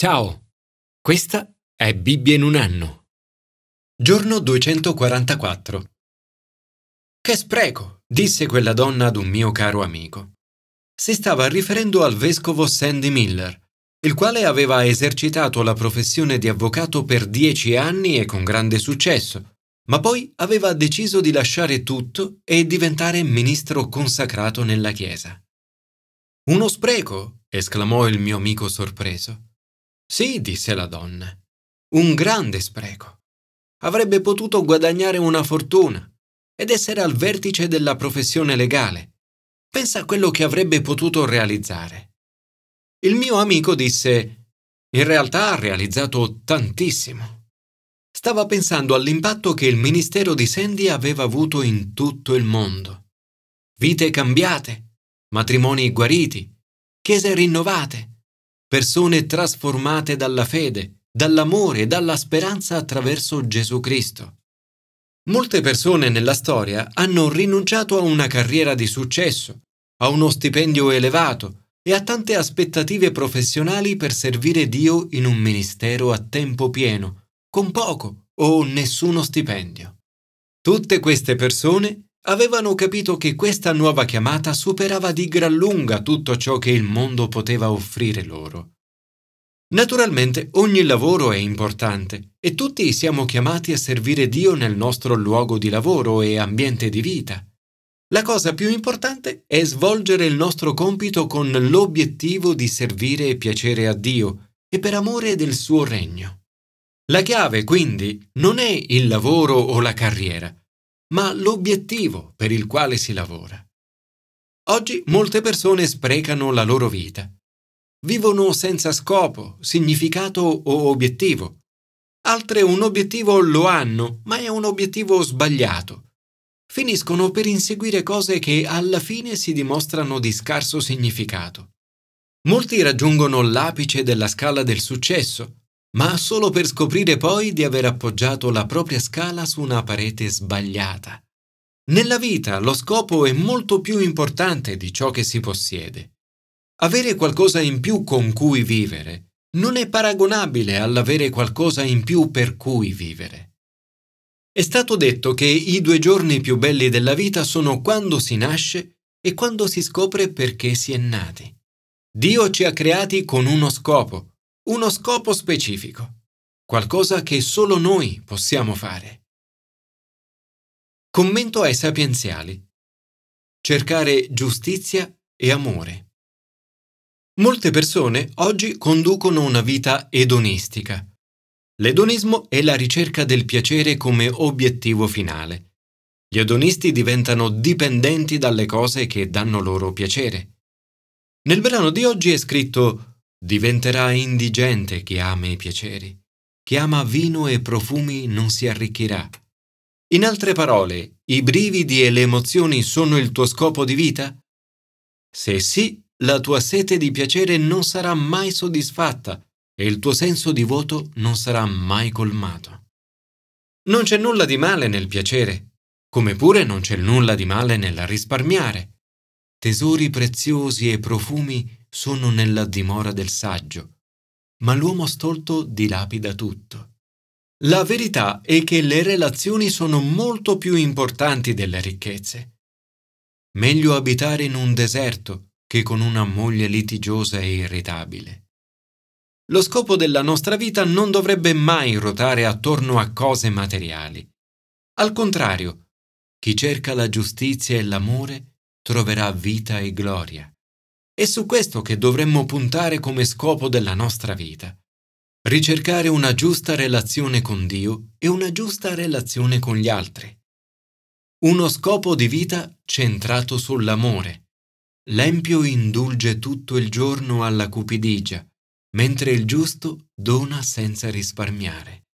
Ciao, questa è Bibbia in un anno. Giorno 244. Che spreco, disse quella donna ad un mio caro amico. Si stava riferendo al vescovo Sandy Miller, il quale aveva esercitato la professione di avvocato per dieci anni e con grande successo, ma poi aveva deciso di lasciare tutto e diventare ministro consacrato nella Chiesa. Uno spreco, esclamò il mio amico sorpreso. Sì, disse la donna. Un grande spreco. Avrebbe potuto guadagnare una fortuna ed essere al vertice della professione legale. Pensa a quello che avrebbe potuto realizzare. Il mio amico disse, in realtà ha realizzato tantissimo. Stava pensando all'impatto che il ministero di Sandy aveva avuto in tutto il mondo. Vite cambiate, matrimoni guariti, chiese rinnovate, persone trasformate dalla fede, dall'amore e dalla speranza attraverso Gesù Cristo. Molte persone nella storia hanno rinunciato a una carriera di successo, a uno stipendio elevato e a tante aspettative professionali per servire Dio in un ministero a tempo pieno, con poco o nessuno stipendio. Tutte queste persone avevano capito che questa nuova chiamata superava di gran lunga tutto ciò che il mondo poteva offrire loro. Naturalmente ogni lavoro è importante e tutti siamo chiamati a servire Dio nel nostro luogo di lavoro e ambiente di vita. La cosa più importante è svolgere il nostro compito con l'obiettivo di servire e piacere a Dio e per amore del suo regno. La chiave, quindi, non è il lavoro o la carriera, ma l'obiettivo per il quale si lavora. Oggi molte persone sprecano la loro vita. Vivono senza scopo, significato o obiettivo. Altre un obiettivo lo hanno, ma è un obiettivo sbagliato. Finiscono per inseguire cose che alla fine si dimostrano di scarso significato. Molti raggiungono l'apice della scala del successo, ma solo per scoprire poi di aver appoggiato la propria scala su una parete sbagliata. Nella vita lo scopo è molto più importante di ciò che si possiede. Avere qualcosa in più con cui vivere non è paragonabile all'avere qualcosa in più per cui vivere. È stato detto che i due giorni più belli della vita sono quando si nasce e quando si scopre perché si è nati. Dio ci ha creati con uno scopo, uno scopo specifico, qualcosa che solo noi possiamo fare. Commento ai sapienziali. Cercare giustizia e amore. Molte persone oggi conducono una vita edonistica. L'edonismo è la ricerca del piacere come obiettivo finale. Gli edonisti diventano dipendenti dalle cose che danno loro piacere. Nel brano di oggi è scritto Diventerà indigente chi ama i piaceri. Chi ama vino e profumi non si arricchirà. In altre parole, i brividi e le emozioni sono il tuo scopo di vita? Se sì, la tua sete di piacere non sarà mai soddisfatta e il tuo senso di voto non sarà mai colmato. Non c'è nulla di male nel piacere, come pure non c'è nulla di male nel risparmiare. Tesori preziosi e profumi sono nella dimora del saggio, ma l'uomo stolto dilapida tutto. La verità è che le relazioni sono molto più importanti delle ricchezze. Meglio abitare in un deserto che con una moglie litigiosa e irritabile. Lo scopo della nostra vita non dovrebbe mai ruotare attorno a cose materiali. Al contrario, chi cerca la giustizia e l'amore troverà vita e gloria. È su questo che dovremmo puntare come scopo della nostra vita. Ricercare una giusta relazione con Dio e una giusta relazione con gli altri. Uno scopo di vita centrato sull'amore. L'empio indulge tutto il giorno alla cupidigia, mentre il giusto dona senza risparmiare.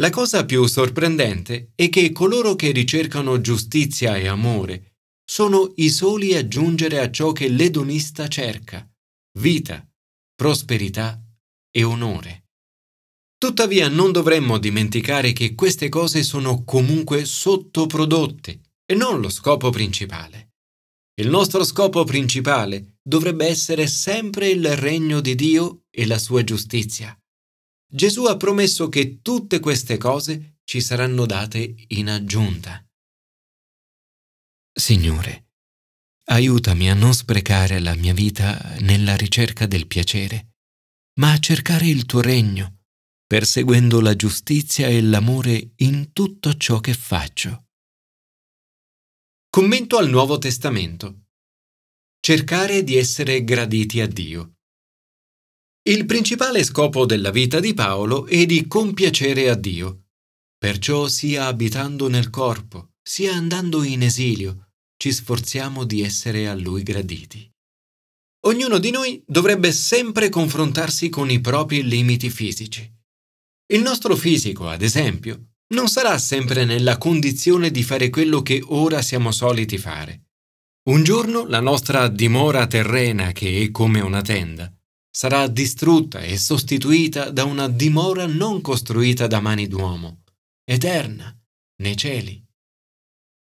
La cosa più sorprendente è che coloro che ricercano giustizia e amore sono i soli a giungere a ciò che l'edonista cerca, vita, prosperità e onore. Tuttavia non dovremmo dimenticare che queste cose sono comunque sottoprodotte e non lo scopo principale. Il nostro scopo principale dovrebbe essere sempre il regno di Dio e la sua giustizia. Gesù ha promesso che tutte queste cose ci saranno date in aggiunta. Signore, aiutami a non sprecare la mia vita nella ricerca del piacere, ma a cercare il tuo regno, perseguendo la giustizia e l'amore in tutto ciò che faccio. Commento al Nuovo Testamento. Cercare di essere graditi a Dio. Il principale scopo della vita di Paolo è di compiacere a Dio. Perciò sia abitando nel corpo, sia andando in esilio, ci sforziamo di essere a Lui graditi. Ognuno di noi dovrebbe sempre confrontarsi con i propri limiti fisici. Il nostro fisico, ad esempio, non sarà sempre nella condizione di fare quello che ora siamo soliti fare. Un giorno la nostra dimora terrena, che è come una tenda, sarà distrutta e sostituita da una dimora non costruita da mani d'uomo, eterna, nei cieli.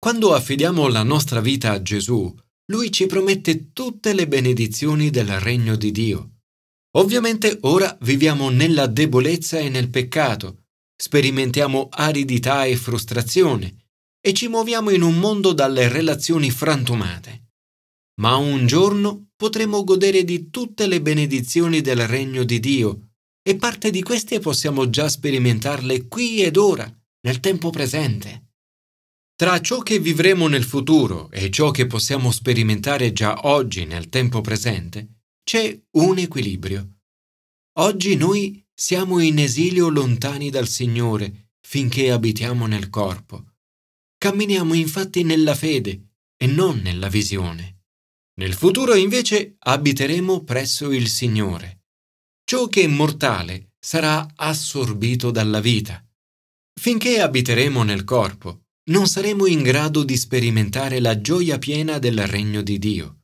Quando affidiamo la nostra vita a Gesù, Lui ci promette tutte le benedizioni del regno di Dio. Ovviamente ora viviamo nella debolezza e nel peccato, sperimentiamo aridità e frustrazione e ci muoviamo in un mondo dalle relazioni frantumate. Ma un giorno potremo godere di tutte le benedizioni del regno di Dio e parte di queste possiamo già sperimentarle qui ed ora, nel tempo presente. Tra ciò che vivremo nel futuro e ciò che possiamo sperimentare già oggi nel tempo presente, c'è un equilibrio. Oggi noi siamo in esilio lontani dal Signore finché abitiamo nel corpo. Camminiamo infatti nella fede e non nella visione. Nel futuro invece abiteremo presso il Signore. Ciò che è mortale sarà assorbito dalla vita. Finché abiteremo nel corpo, non saremo in grado di sperimentare la gioia piena del regno di Dio.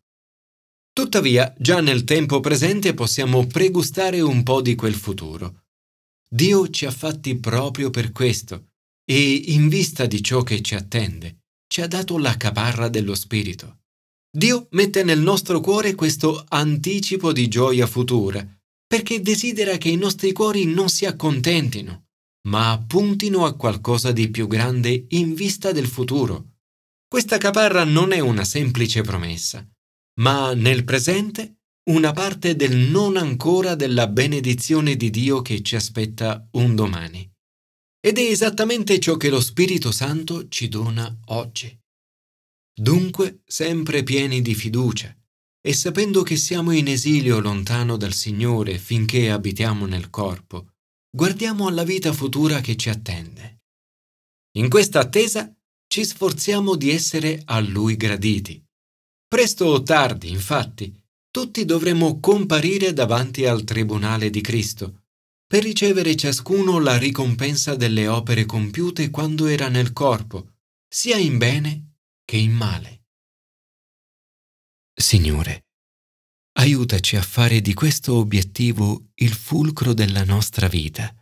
Tuttavia, già nel tempo presente possiamo pregustare un po' di quel futuro. Dio ci ha fatti proprio per questo e, in vista di ciò che ci attende, ci ha dato la caparra dello Spirito. Dio mette nel nostro cuore questo anticipo di gioia futura, perché desidera che i nostri cuori non si accontentino, ma puntino a qualcosa di più grande in vista del futuro. Questa caparra non è una semplice promessa, ma nel presente una parte del non ancora della benedizione di Dio che ci aspetta un domani. Ed è esattamente ciò che lo Spirito Santo ci dona oggi. Dunque, sempre pieni di fiducia e sapendo che siamo in esilio lontano dal Signore finché abitiamo nel corpo, guardiamo alla vita futura che ci attende. In questa attesa ci sforziamo di essere a Lui graditi Presto o tardi, infatti, tutti dovremo comparire davanti al tribunale di Cristo per ricevere ciascuno la ricompensa delle opere compiute quando era nel corpo, sia in bene che in male. Signore, aiutaci a fare di questo obiettivo il fulcro della nostra vita.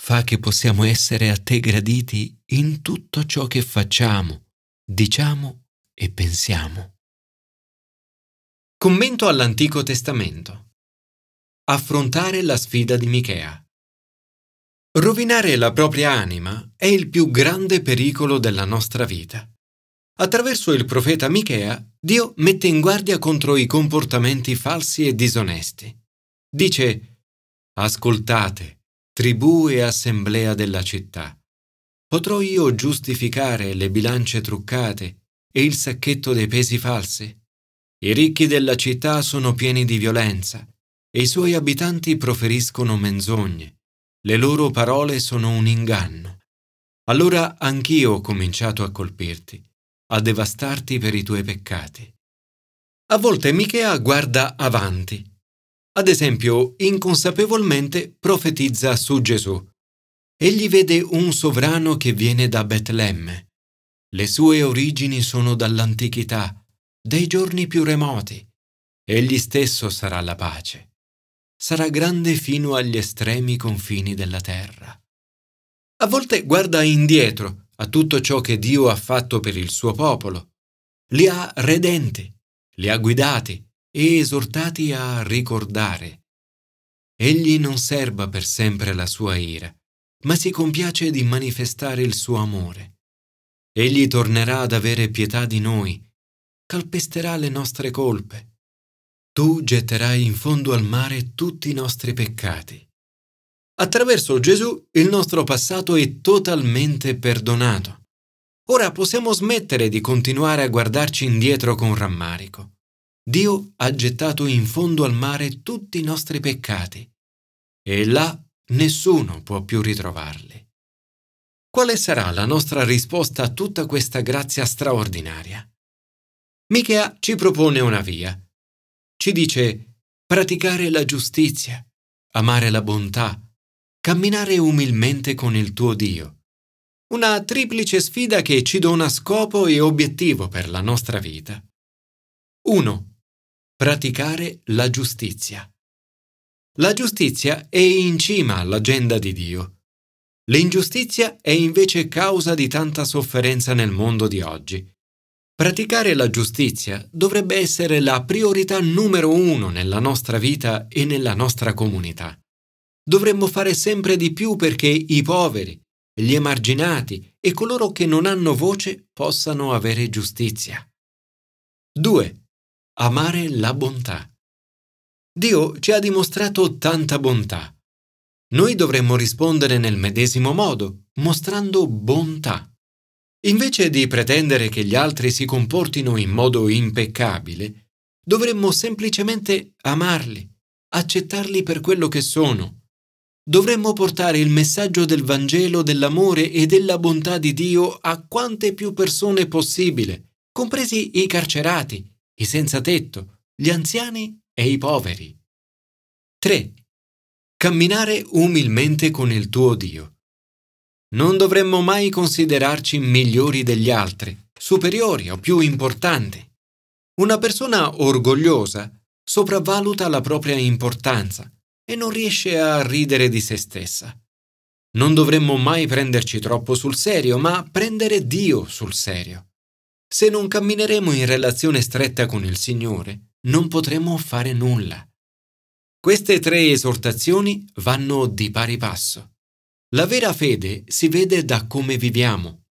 Fa che possiamo essere a te graditi in tutto ciò che facciamo, diciamo e pensiamo. Commento all'Antico Testamento. Affrontare la sfida di Michea. Rovinare la propria anima è il più grande pericolo della nostra vita. Attraverso il profeta Michea, Dio mette in guardia contro i comportamenti falsi e disonesti. Dice: Ascoltate, tribù e assemblea della città. Potrò io giustificare le bilance truccate e il sacchetto dei pesi falsi? I ricchi della città sono pieni di violenza e i suoi abitanti proferiscono menzogne. Le loro parole sono un inganno. Allora anch'io ho cominciato a colpirti, a devastarti per i tuoi peccati. A volte Michea guarda avanti. Ad esempio, inconsapevolmente profetizza su Gesù. Egli vede un sovrano che viene da Betlemme. Le sue origini sono dall'antichità dei giorni più remoti. Egli stesso sarà la pace. Sarà grande fino agli estremi confini della terra. A volte guarda indietro a tutto ciò che Dio ha fatto per il suo popolo. li ha redenti, li ha guidati e esortati a ricordare. Egli non serba per sempre la sua ira, ma si compiace di manifestare il suo amore. Egli tornerà ad avere pietà di noi, calpesterà le nostre colpe. Tu getterai in fondo al mare tutti i nostri peccati. Attraverso Gesù il nostro passato è totalmente perdonato. Ora possiamo smettere di continuare a guardarci indietro con rammarico. Dio ha gettato in fondo al mare tutti i nostri peccati e là nessuno può più ritrovarli. Quale sarà la nostra risposta a tutta questa grazia straordinaria? Michea ci propone una via. Ci dice praticare la giustizia, amare la bontà, camminare umilmente con il tuo Dio una triplice sfida che ci dona scopo e obiettivo per la nostra vita. 1. Praticare la giustizia. La giustizia è in cima all'agenda di Dio. L'ingiustizia è invece causa di tanta sofferenza nel mondo di oggi. Praticare la giustizia dovrebbe essere la priorità numero uno nella nostra vita e nella nostra comunità. Dovremmo fare sempre di più perché i poveri, gli emarginati e coloro che non hanno voce possano avere giustizia. 2. Amare la bontà. Dio ci ha dimostrato tanta bontà. Noi dovremmo rispondere nel medesimo modo, mostrando bontà. Invece di pretendere che gli altri si comportino in modo impeccabile, dovremmo semplicemente amarli, accettarli per quello che sono dovremmo portare il messaggio del Vangelo dell'amore e della bontà di Dio a quante più persone possibile, compresi i carcerati, i senza tetto, gli anziani e i poveri. 3. Camminare umilmente con il tuo Dio. Non dovremmo mai considerarci migliori degli altri, superiori o più importanti. Una persona orgogliosa sopravvaluta la propria importanza e non riesce a ridere di se stessa. Non dovremmo mai prenderci troppo sul serio, ma prendere Dio sul serio. Se non cammineremo in relazione stretta con il Signore, non potremo fare nulla. Queste tre esortazioni vanno di pari passo. La vera fede si vede da come viviamo.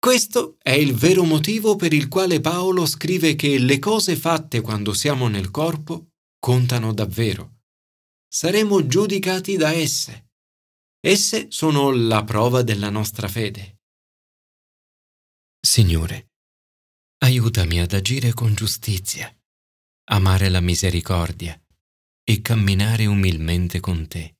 Questo è il vero motivo per il quale Paolo scrive che le cose fatte quando siamo nel corpo contano davvero saremo giudicati da esse. Esse sono la prova della nostra fede. Signore, aiutami ad agire con giustizia, amare la misericordia e camminare umilmente con te.